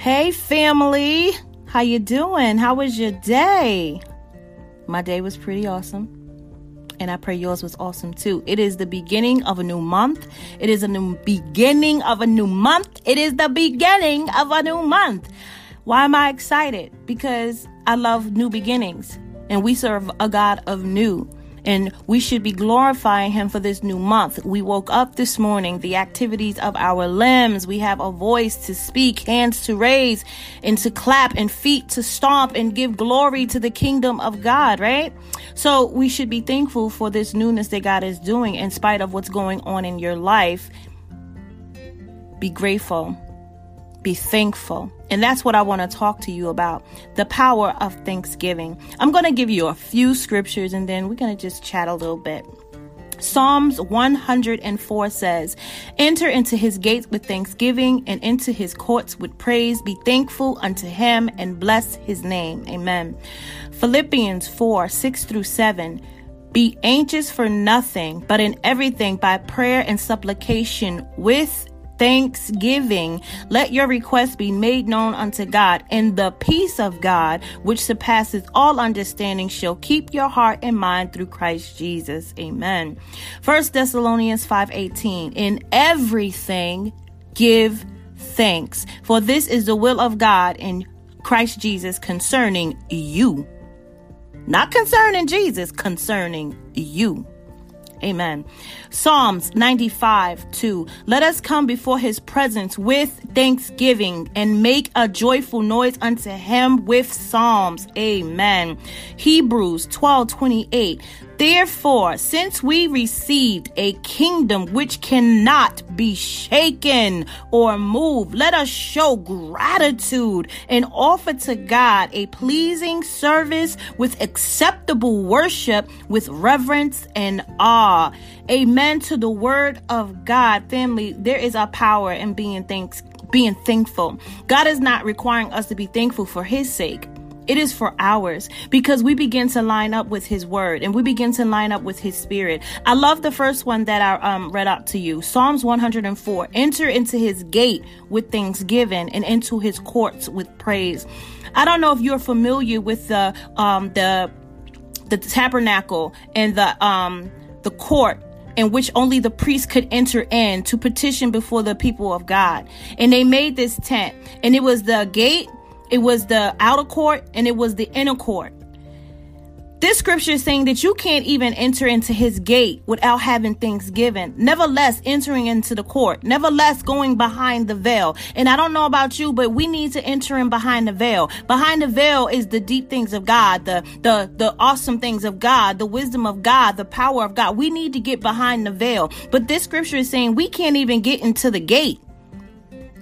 Hey family, how you doing? How was your day? My day was pretty awesome. And I pray yours was awesome too. It is the beginning of a new month. It is a new beginning of a new month. It is the beginning of a new month. Why am I excited? Because I love new beginnings and we serve a God of new and we should be glorifying him for this new month. We woke up this morning, the activities of our limbs. We have a voice to speak, hands to raise, and to clap, and feet to stomp and give glory to the kingdom of God, right? So we should be thankful for this newness that God is doing in spite of what's going on in your life. Be grateful be thankful. And that's what I want to talk to you about the power of thanksgiving. I'm going to give you a few scriptures and then we're going to just chat a little bit. Psalms 104 says, Enter into his gates with thanksgiving and into his courts with praise. Be thankful unto him and bless his name. Amen. Philippians 4 6 through 7. Be anxious for nothing, but in everything by prayer and supplication with thanksgiving. Let your requests be made known unto God, and the peace of God, which surpasses all understanding, shall keep your heart and mind through Christ Jesus. Amen. First Thessalonians 5:18. In everything give thanks, for this is the will of God in Christ Jesus concerning you. Not concerning Jesus, concerning you. Amen. Psalms 95 2. Let us come before his presence with thanksgiving and make a joyful noise unto him with psalms. Amen. Hebrews 12 28. Therefore, since we received a kingdom which cannot be shaken or moved, let us show gratitude and offer to God a pleasing service with acceptable worship with reverence and awe. Amen to the word of God. Family, there is a power in being thanks being thankful. God is not requiring us to be thankful for his sake. It is for ours because we begin to line up with His Word and we begin to line up with His Spirit. I love the first one that I um, read out to you Psalms 104. Enter into His gate with thanksgiving and into His courts with praise. I don't know if you're familiar with the um, the the tabernacle and the um, the court in which only the priest could enter in to petition before the people of God. And they made this tent, and it was the gate it was the outer court and it was the inner court. This scripture is saying that you can't even enter into his gate without having thanksgiving. Nevertheless, entering into the court. Nevertheless, going behind the veil. And I don't know about you, but we need to enter in behind the veil. Behind the veil is the deep things of God, the, the, the awesome things of God, the wisdom of God, the power of God. We need to get behind the veil. But this scripture is saying we can't even get into the gate.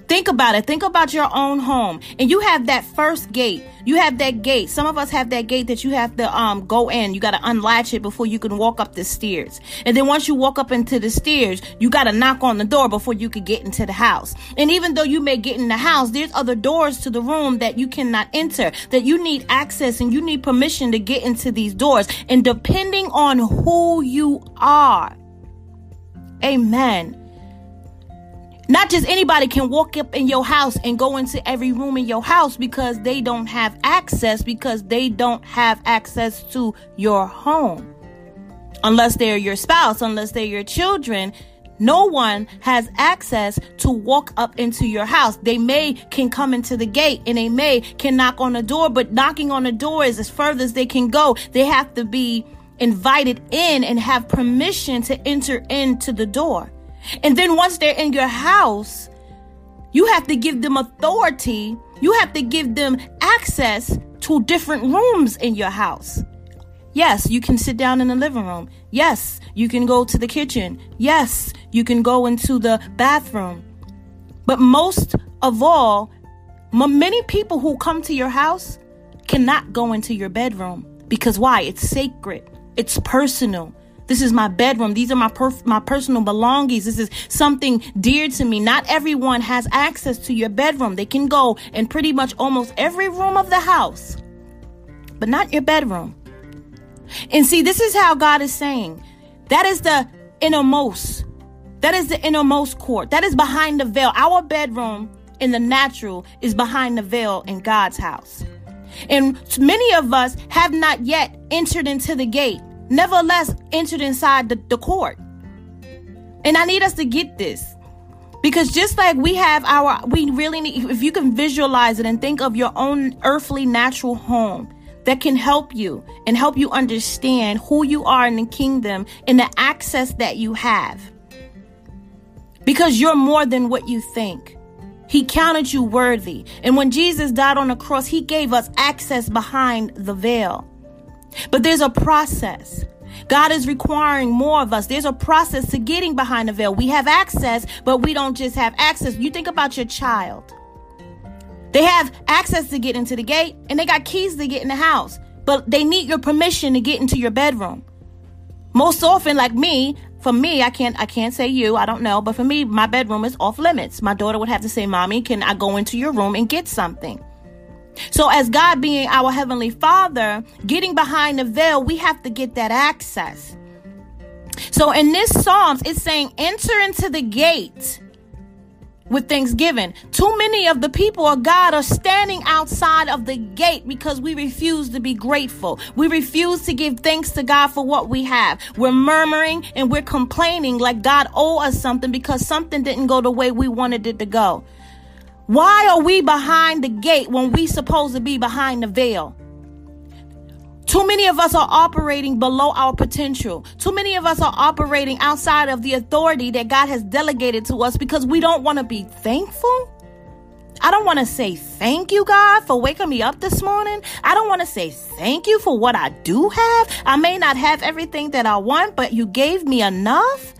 Think about it. Think about your own home. And you have that first gate. You have that gate. Some of us have that gate that you have to um go in. You got to unlatch it before you can walk up the stairs. And then once you walk up into the stairs, you got to knock on the door before you could get into the house. And even though you may get in the house, there's other doors to the room that you cannot enter, that you need access and you need permission to get into these doors. And depending on who you are, amen not just anybody can walk up in your house and go into every room in your house because they don't have access because they don't have access to your home. Unless they're your spouse, unless they're your children, no one has access to walk up into your house. They may can come into the gate and they may can knock on the door, but knocking on the door is as further as they can go. They have to be invited in and have permission to enter into the door. And then once they're in your house, you have to give them authority. You have to give them access to different rooms in your house. Yes, you can sit down in the living room. Yes, you can go to the kitchen. Yes, you can go into the bathroom. But most of all, many people who come to your house cannot go into your bedroom because why? It's sacred. It's personal. This is my bedroom. These are my perf- my personal belongings. This is something dear to me. Not everyone has access to your bedroom. They can go in pretty much almost every room of the house, but not your bedroom. And see, this is how God is saying that is the innermost. That is the innermost court. That is behind the veil. Our bedroom in the natural is behind the veil in God's house. And many of us have not yet entered into the gate, nevertheless entered inside the, the court. And I need us to get this. Because just like we have our, we really need, if you can visualize it and think of your own earthly natural home that can help you and help you understand who you are in the kingdom and the access that you have. Because you're more than what you think. He counted you worthy. And when Jesus died on the cross, he gave us access behind the veil. But there's a process. God is requiring more of us. There's a process to getting behind the veil. We have access, but we don't just have access. You think about your child. They have access to get into the gate and they got keys to get in the house, but they need your permission to get into your bedroom. Most often, like me, for me, I can't I can't say you, I don't know, but for me, my bedroom is off limits. My daughter would have to say, Mommy, can I go into your room and get something? So, as God being our Heavenly Father, getting behind the veil, we have to get that access. So, in this Psalms, it's saying, enter into the gate with thanksgiving. Too many of the people of God are standing outside of the gate because we refuse to be grateful. We refuse to give thanks to God for what we have. We're murmuring and we're complaining like God owe us something because something didn't go the way we wanted it to go. Why are we behind the gate when we supposed to be behind the veil? Too many of us are operating below our potential. Too many of us are operating outside of the authority that God has delegated to us because we don't want to be thankful. I don't want to say thank you, God, for waking me up this morning. I don't want to say thank you for what I do have. I may not have everything that I want, but you gave me enough.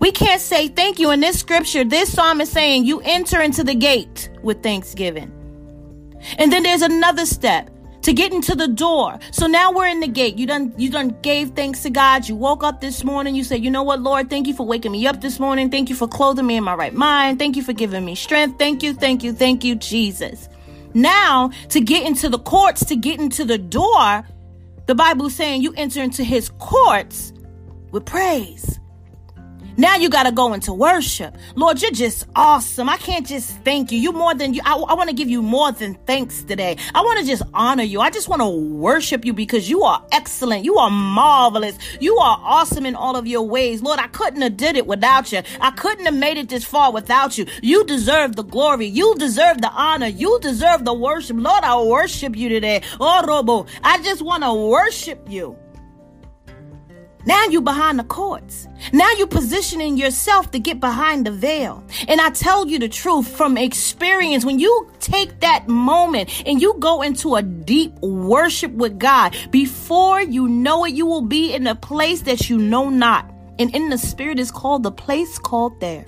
We can't say thank you. In this scripture, this psalm is saying you enter into the gate with thanksgiving. And then there's another step to get into the door. So now we're in the gate. You done you done gave thanks to God. You woke up this morning. You said, "You know what, Lord? Thank you for waking me up this morning. Thank you for clothing me in my right mind. Thank you for giving me strength. Thank you, thank you, thank you, Jesus." Now, to get into the courts, to get into the door, the Bible is saying you enter into his courts with praise. Now you got to go into worship. Lord, you're just awesome. I can't just thank you. You more than you. I, I want to give you more than thanks today. I want to just honor you. I just want to worship you because you are excellent. You are marvelous. You are awesome in all of your ways. Lord, I couldn't have did it without you. I couldn't have made it this far without you. You deserve the glory. You deserve the honor. You deserve the worship. Lord, I worship you today. Oh, Robo, I just want to worship you. Now you're behind the courts. Now you're positioning yourself to get behind the veil. And I tell you the truth from experience, when you take that moment and you go into a deep worship with God, before you know it, you will be in a place that you know not. And in the spirit is called the place called there.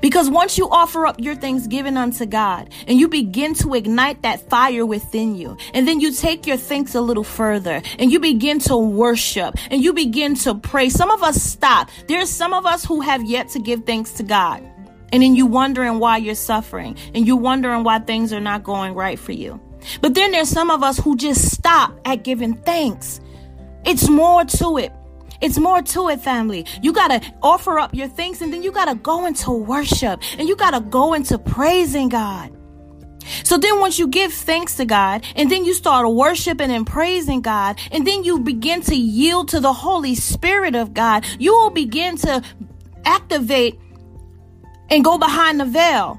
Because once you offer up your thanksgiving unto God and you begin to ignite that fire within you, and then you take your thanks a little further and you begin to worship and you begin to pray. Some of us stop. There's some of us who have yet to give thanks to God. And then you wondering why you're suffering and you wondering why things are not going right for you. But then there's some of us who just stop at giving thanks. It's more to it. It's more to it, family. You got to offer up your things and then you got to go into worship and you got to go into praising God. So then once you give thanks to God and then you start worshiping and praising God and then you begin to yield to the Holy Spirit of God, you will begin to activate and go behind the veil.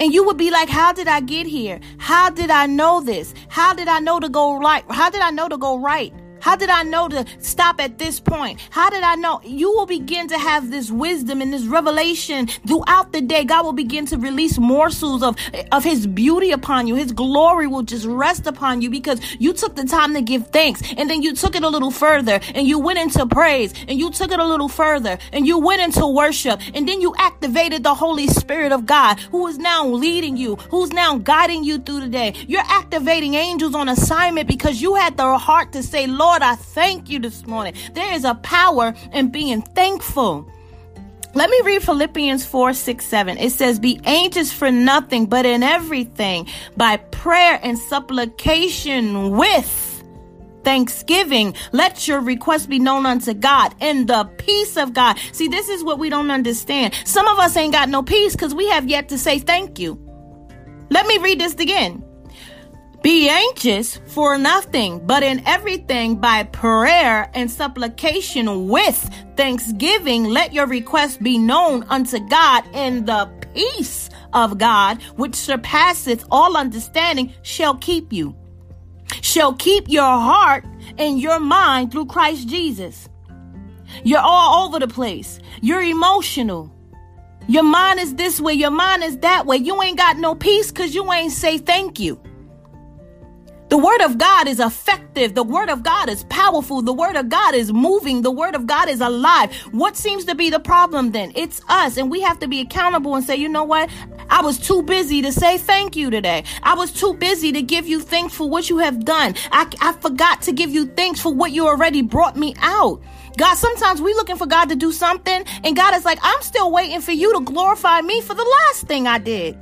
And you would be like, how did I get here? How did I know this? How did I know to go right? How did I know to go right? How did I know to stop at this point? How did I know? You will begin to have this wisdom and this revelation throughout the day. God will begin to release morsels of, of His beauty upon you. His glory will just rest upon you because you took the time to give thanks and then you took it a little further and you went into praise and you took it a little further and you went into worship and then you activated the Holy Spirit of God who is now leading you, who's now guiding you through the day. You're activating angels on assignment because you had the heart to say, Lord, Lord, I thank you this morning. There is a power in being thankful. Let me read Philippians 4 6 7. It says, Be anxious for nothing, but in everything, by prayer and supplication with thanksgiving. Let your request be known unto God in the peace of God. See, this is what we don't understand. Some of us ain't got no peace because we have yet to say thank you. Let me read this again. Be anxious for nothing, but in everything by prayer and supplication with thanksgiving, let your requests be known unto God in the peace of God, which surpasseth all understanding, shall keep you. Shall keep your heart and your mind through Christ Jesus. You're all over the place. You're emotional. Your mind is this way, your mind is that way. You ain't got no peace because you ain't say thank you. The word of God is effective. The word of God is powerful. The word of God is moving. The word of God is alive. What seems to be the problem then? It's us. And we have to be accountable and say, you know what? I was too busy to say thank you today. I was too busy to give you thanks for what you have done. I, I forgot to give you thanks for what you already brought me out. God, sometimes we're looking for God to do something and God is like, I'm still waiting for you to glorify me for the last thing I did.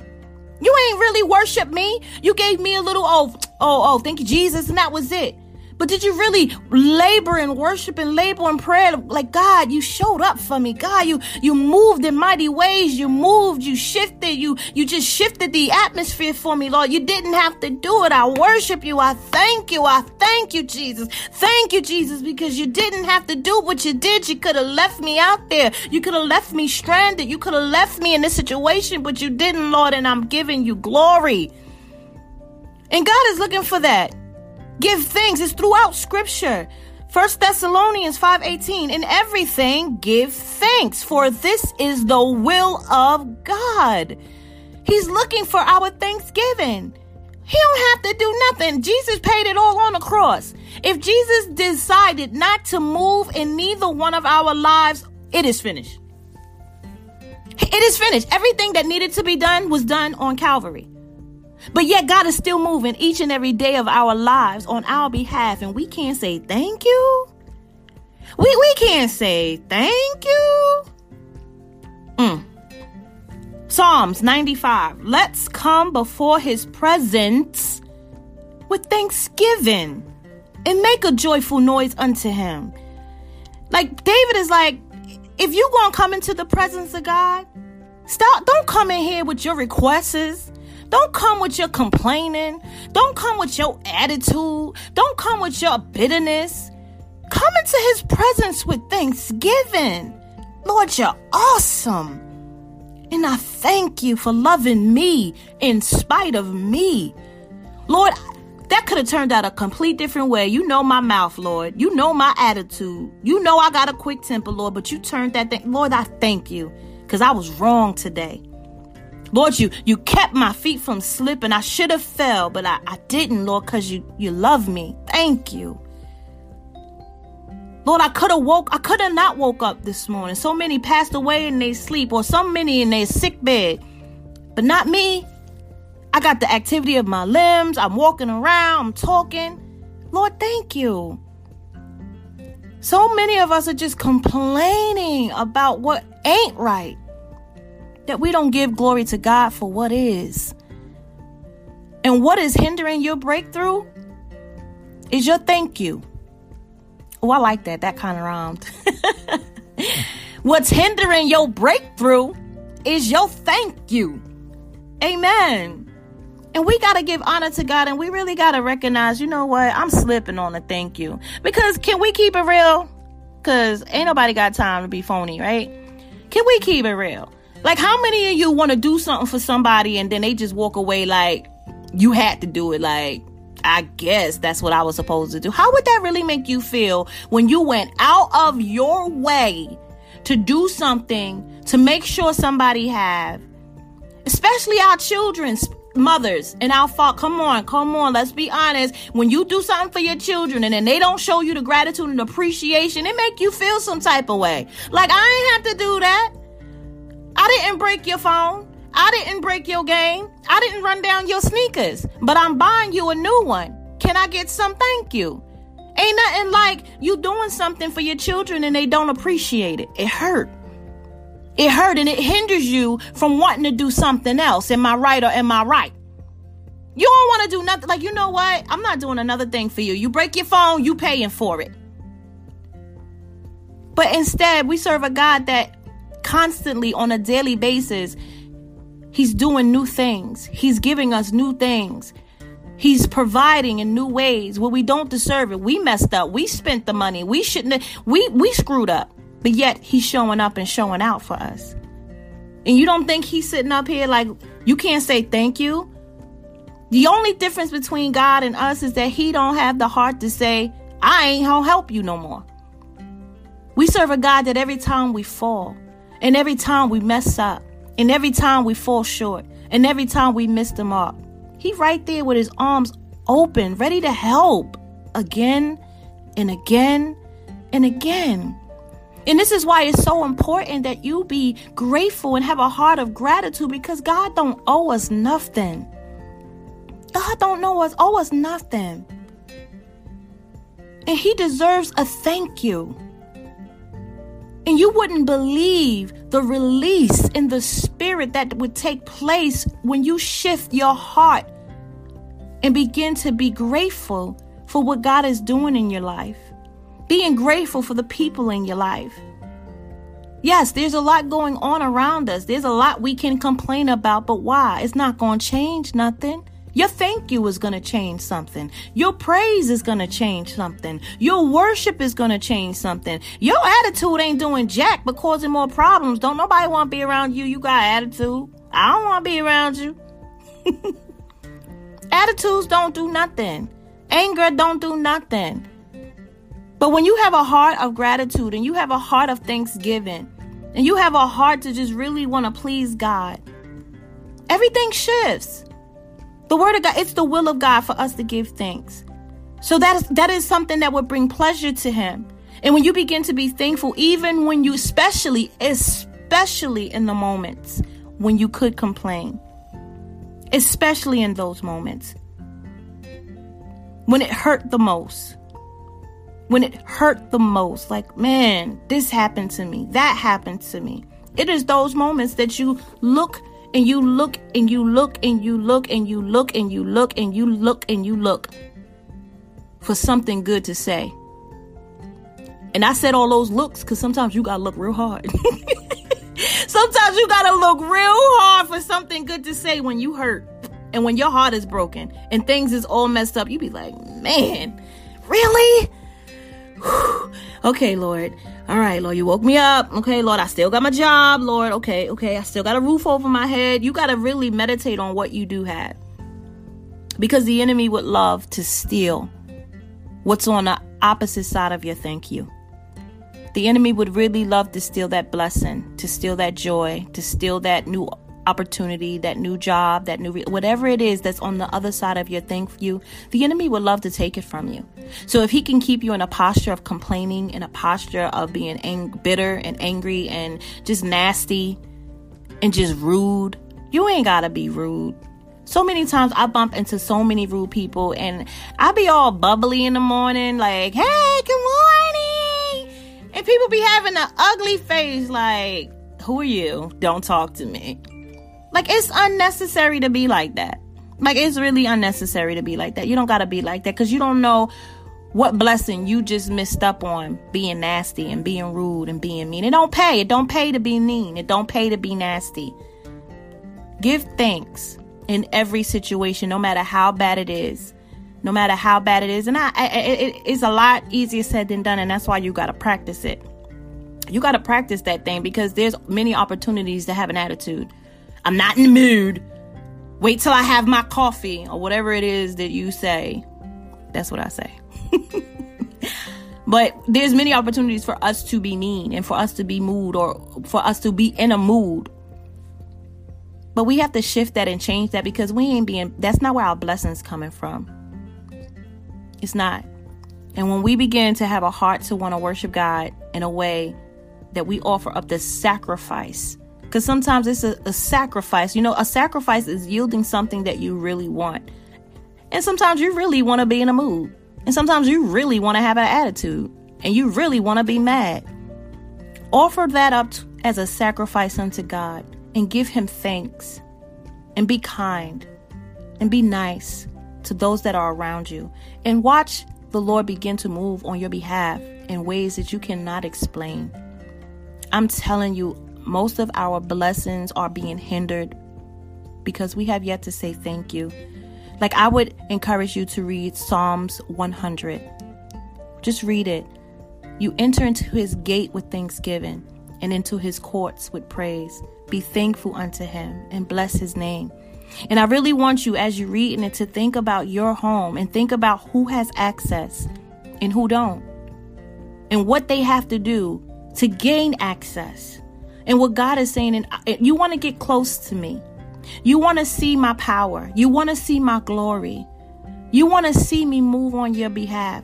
You ain't really worship me. You gave me a little, oh, oh, oh, thank you, Jesus, and that was it. But did you really labor and worship and labor and prayer? Like God, you showed up for me. God, you you moved in mighty ways. You moved, you shifted, you you just shifted the atmosphere for me, Lord. You didn't have to do it. I worship you. I thank you. I thank you, Jesus. Thank you, Jesus, because you didn't have to do what you did. You could have left me out there. You could have left me stranded. You could have left me in this situation, but you didn't, Lord, and I'm giving you glory. And God is looking for that. Give thanks. It's throughout scripture. First Thessalonians 5:18 in everything give thanks for this is the will of God. He's looking for our thanksgiving. He don't have to do nothing. Jesus paid it all on the cross. If Jesus decided not to move in neither one of our lives, it is finished. It is finished. Everything that needed to be done was done on Calvary. But yet God is still moving each and every day of our lives on our behalf, and we can't say thank you. We we can't say thank you. Mm. Psalms 95. Let's come before his presence with thanksgiving and make a joyful noise unto him. Like David is like, if you gonna come into the presence of God, stop don't come in here with your requests don't come with your complaining. Don't come with your attitude. Don't come with your bitterness. Come into his presence with thanksgiving. Lord, you're awesome. And I thank you for loving me in spite of me. Lord, that could have turned out a complete different way. You know my mouth, Lord. You know my attitude. You know I got a quick temper, Lord, but you turned that thing. Lord, I thank you because I was wrong today. Lord, you you kept my feet from slipping. I should have fell, but I, I didn't, Lord, because you you love me. Thank you. Lord, I could have woke, I could have not woke up this morning. So many passed away in their sleep, or so many in their sick bed. But not me. I got the activity of my limbs. I'm walking around, I'm talking. Lord, thank you. So many of us are just complaining about what ain't right that we don't give glory to God for what is. And what is hindering your breakthrough is your thank you. Oh, I like that. That kind of rhymed. What's hindering your breakthrough is your thank you. Amen. And we got to give honor to God and we really got to recognize, you know what? I'm slipping on a thank you. Because can we keep it real? Because ain't nobody got time to be phony, right? Can we keep it real? Like, how many of you want to do something for somebody and then they just walk away like you had to do it? Like, I guess that's what I was supposed to do. How would that really make you feel when you went out of your way to do something to make sure somebody have, especially our children's mothers and our fault. Come on, come on. Let's be honest. When you do something for your children and then they don't show you the gratitude and appreciation, it make you feel some type of way. Like I ain't have to do that. I didn't break your phone. I didn't break your game. I didn't run down your sneakers, but I'm buying you a new one. Can I get some thank you? Ain't nothing like you doing something for your children and they don't appreciate it. It hurt. It hurt and it hinders you from wanting to do something else. Am I right or am I right? You don't want to do nothing. Like, you know what? I'm not doing another thing for you. You break your phone, you paying for it. But instead, we serve a God that constantly on a daily basis, He's doing new things. He's giving us new things. He's providing in new ways where we don't deserve it. We messed up. We spent the money. We shouldn't we we screwed up. But yet he's showing up and showing out for us. And you don't think he's sitting up here like you can't say thank you? The only difference between God and us is that he don't have the heart to say, I ain't gonna help you no more. We serve a God that every time we fall, and every time we mess up, and every time we fall short, and every time we miss the mark, he right there with his arms open, ready to help again and again and again. And this is why it's so important that you be grateful and have a heart of gratitude because God don't owe us nothing. God don't know us, owe us nothing. And he deserves a thank you. And you wouldn't believe the release in the spirit that would take place when you shift your heart and begin to be grateful for what God is doing in your life. Being grateful for the people in your life. Yes, there's a lot going on around us. There's a lot we can complain about, but why? It's not going to change nothing. Your thank you is going to change something. Your praise is going to change something. Your worship is going to change something. Your attitude ain't doing jack but causing more problems. Don't nobody want to be around you. You got attitude. I don't want to be around you. Attitudes don't do nothing. Anger don't do nothing. But when you have a heart of gratitude and you have a heart of thanksgiving and you have a heart to just really want to please God, everything shifts. The word of God, it's the will of God for us to give thanks. So that is that is something that would bring pleasure to him. And when you begin to be thankful, even when you especially, especially in the moments when you could complain, especially in those moments when it hurt the most. When it hurt the most, like, man, this happened to me, that happened to me. It is those moments that you look and you look and you look and you look and you look and you look and you look and you look for something good to say. And I said all those looks because sometimes you gotta look real hard. sometimes you gotta look real hard for something good to say when you hurt and when your heart is broken and things is all messed up. You be like, man, really? okay, Lord. All right, Lord, you woke me up. Okay, Lord, I still got my job. Lord, okay, okay, I still got a roof over my head. You got to really meditate on what you do have. Because the enemy would love to steal what's on the opposite side of your thank you. The enemy would really love to steal that blessing, to steal that joy, to steal that new opportunity, that new job, that new re- whatever it is that's on the other side of your thing for you, the enemy would love to take it from you. So if he can keep you in a posture of complaining, in a posture of being ang- bitter and angry and just nasty and just rude, you ain't gotta be rude. So many times I bump into so many rude people and I be all bubbly in the morning, like, hey, good morning. And people be having an ugly face, like, who are you? Don't talk to me. Like it's unnecessary to be like that. Like it's really unnecessary to be like that. You don't gotta be like that because you don't know what blessing you just missed up on being nasty and being rude and being mean. It don't pay. It don't pay to be mean. It don't pay to be nasty. Give thanks in every situation, no matter how bad it is. No matter how bad it is, and I, I it, it's a lot easier said than done, and that's why you got to practice it. You got to practice that thing because there's many opportunities to have an attitude. I'm not in the mood. Wait till I have my coffee or whatever it is that you say. That's what I say. but there's many opportunities for us to be mean and for us to be mood or for us to be in a mood. But we have to shift that and change that because we ain't being that's not where our blessings coming from. It's not. And when we begin to have a heart to want to worship God in a way that we offer up the sacrifice because sometimes it's a, a sacrifice. You know, a sacrifice is yielding something that you really want. And sometimes you really want to be in a mood. And sometimes you really want to have an attitude. And you really want to be mad. Offer that up as a sacrifice unto God and give Him thanks. And be kind. and be nice to those that are around you and watch the Lord begin to move on your behalf in ways that you cannot explain. I'm telling you, most of our blessings are being hindered because we have yet to say thank you. Like, I would encourage you to read Psalms 100. Just read it. You enter into his gate with thanksgiving and into his courts with praise. Be thankful unto him and bless his name. And I really want you, as you're reading it, to think about your home and think about who has access and who don't, and what they have to do to gain access, and what God is saying. And you want to get close to me. You want to see my power. You want to see my glory. You want to see me move on your behalf.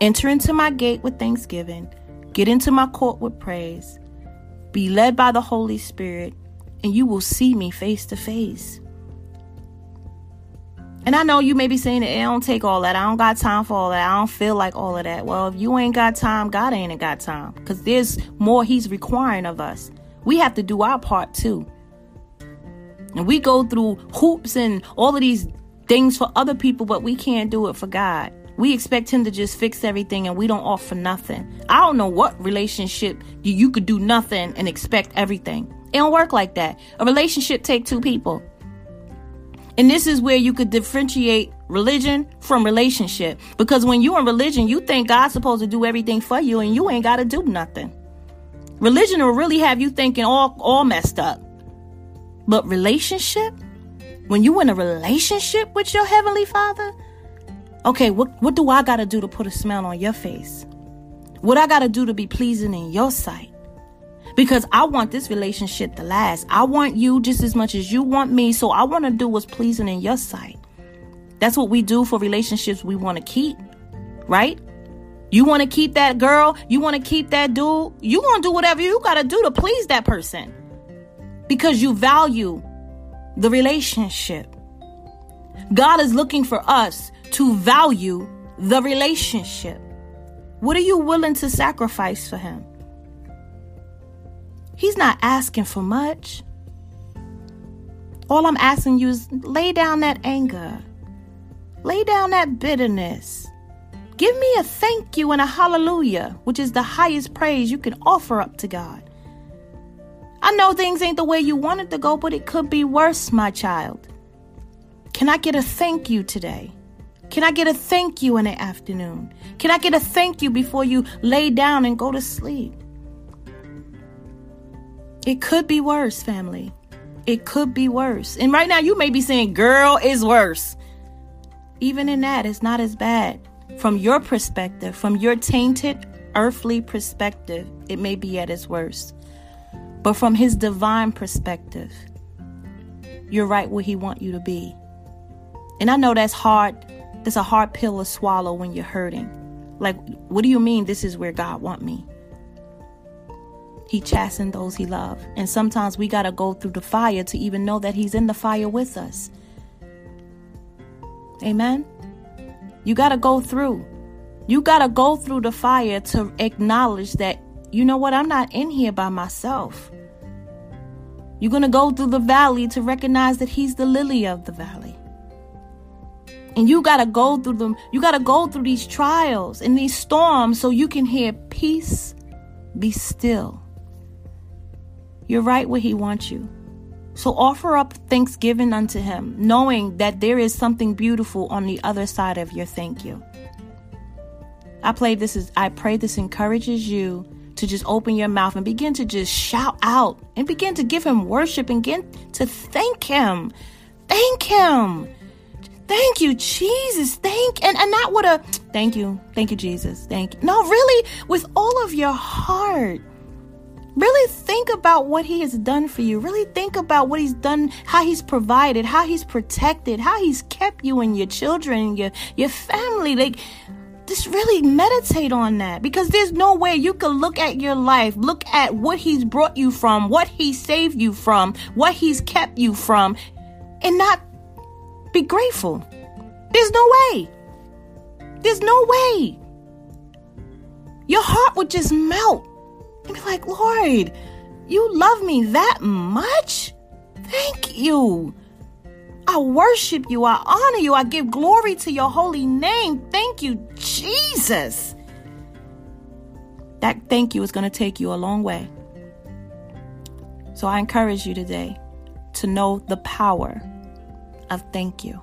Enter into my gate with thanksgiving. Get into my court with praise. Be led by the Holy Spirit, and you will see me face to face. And I know you may be saying that it don't take all that. I don't got time for all that. I don't feel like all of that. Well, if you ain't got time, God ain't got time. Because there's more He's requiring of us. We have to do our part too. And we go through hoops and all of these things for other people, but we can't do it for God. We expect him to just fix everything and we don't offer nothing. I don't know what relationship you could do nothing and expect everything. It don't work like that. A relationship take two people. And this is where you could differentiate religion from relationship. Because when you're in religion, you think God's supposed to do everything for you and you ain't got to do nothing. Religion will really have you thinking all, all messed up. But relationship, when you're in a relationship with your heavenly father, okay, what, what do I got to do to put a smile on your face? What I got to do to be pleasing in your sight? Because I want this relationship to last. I want you just as much as you want me. So I want to do what's pleasing in your sight. That's what we do for relationships we want to keep, right? You want to keep that girl, you want to keep that dude, you going to do whatever you got to do to please that person because you value the relationship. God is looking for us to value the relationship. What are you willing to sacrifice for Him? He's not asking for much. All I'm asking you is lay down that anger, lay down that bitterness. Give me a thank you and a hallelujah, which is the highest praise you can offer up to God. I know things ain't the way you want it to go, but it could be worse, my child. Can I get a thank you today? Can I get a thank you in the afternoon? Can I get a thank you before you lay down and go to sleep? It could be worse, family. It could be worse. And right now, you may be saying, girl, is worse. Even in that, it's not as bad. From your perspective, from your tainted earthly perspective, it may be at its worst. But from his divine perspective, you're right where he want you to be. And I know that's hard. That's a hard pill to swallow when you're hurting. Like, what do you mean this is where God want me? He chastened those he loved. And sometimes we got to go through the fire to even know that he's in the fire with us. Amen. You got to go through. You got to go through the fire to acknowledge that you know what? I'm not in here by myself. You're going to go through the valley to recognize that He's the lily of the valley. And you got to go through them. You got to go through these trials and these storms so you can hear peace, be still. You're right where He wants you. So offer up thanksgiving unto Him, knowing that there is something beautiful on the other side of your thank you. I pray this is I pray this encourages you to just open your mouth and begin to just shout out and begin to give him worship and begin to thank him. Thank him. Thank you, Jesus. Thank and, and not with a thank you, thank you, Jesus. Thank you. No, really, with all of your heart. Really think about what he has done for you. Really think about what he's done, how he's provided, how he's protected, how he's kept you and your children, your your family. Like just really meditate on that because there's no way you can look at your life, look at what He's brought you from, what He saved you from, what He's kept you from, and not be grateful. There's no way. There's no way. Your heart would just melt and be like, Lord, you love me that much? Thank you. I worship you. I honor you. I give glory to your holy name. Thank you, Jesus. That thank you is going to take you a long way. So I encourage you today to know the power of thank you.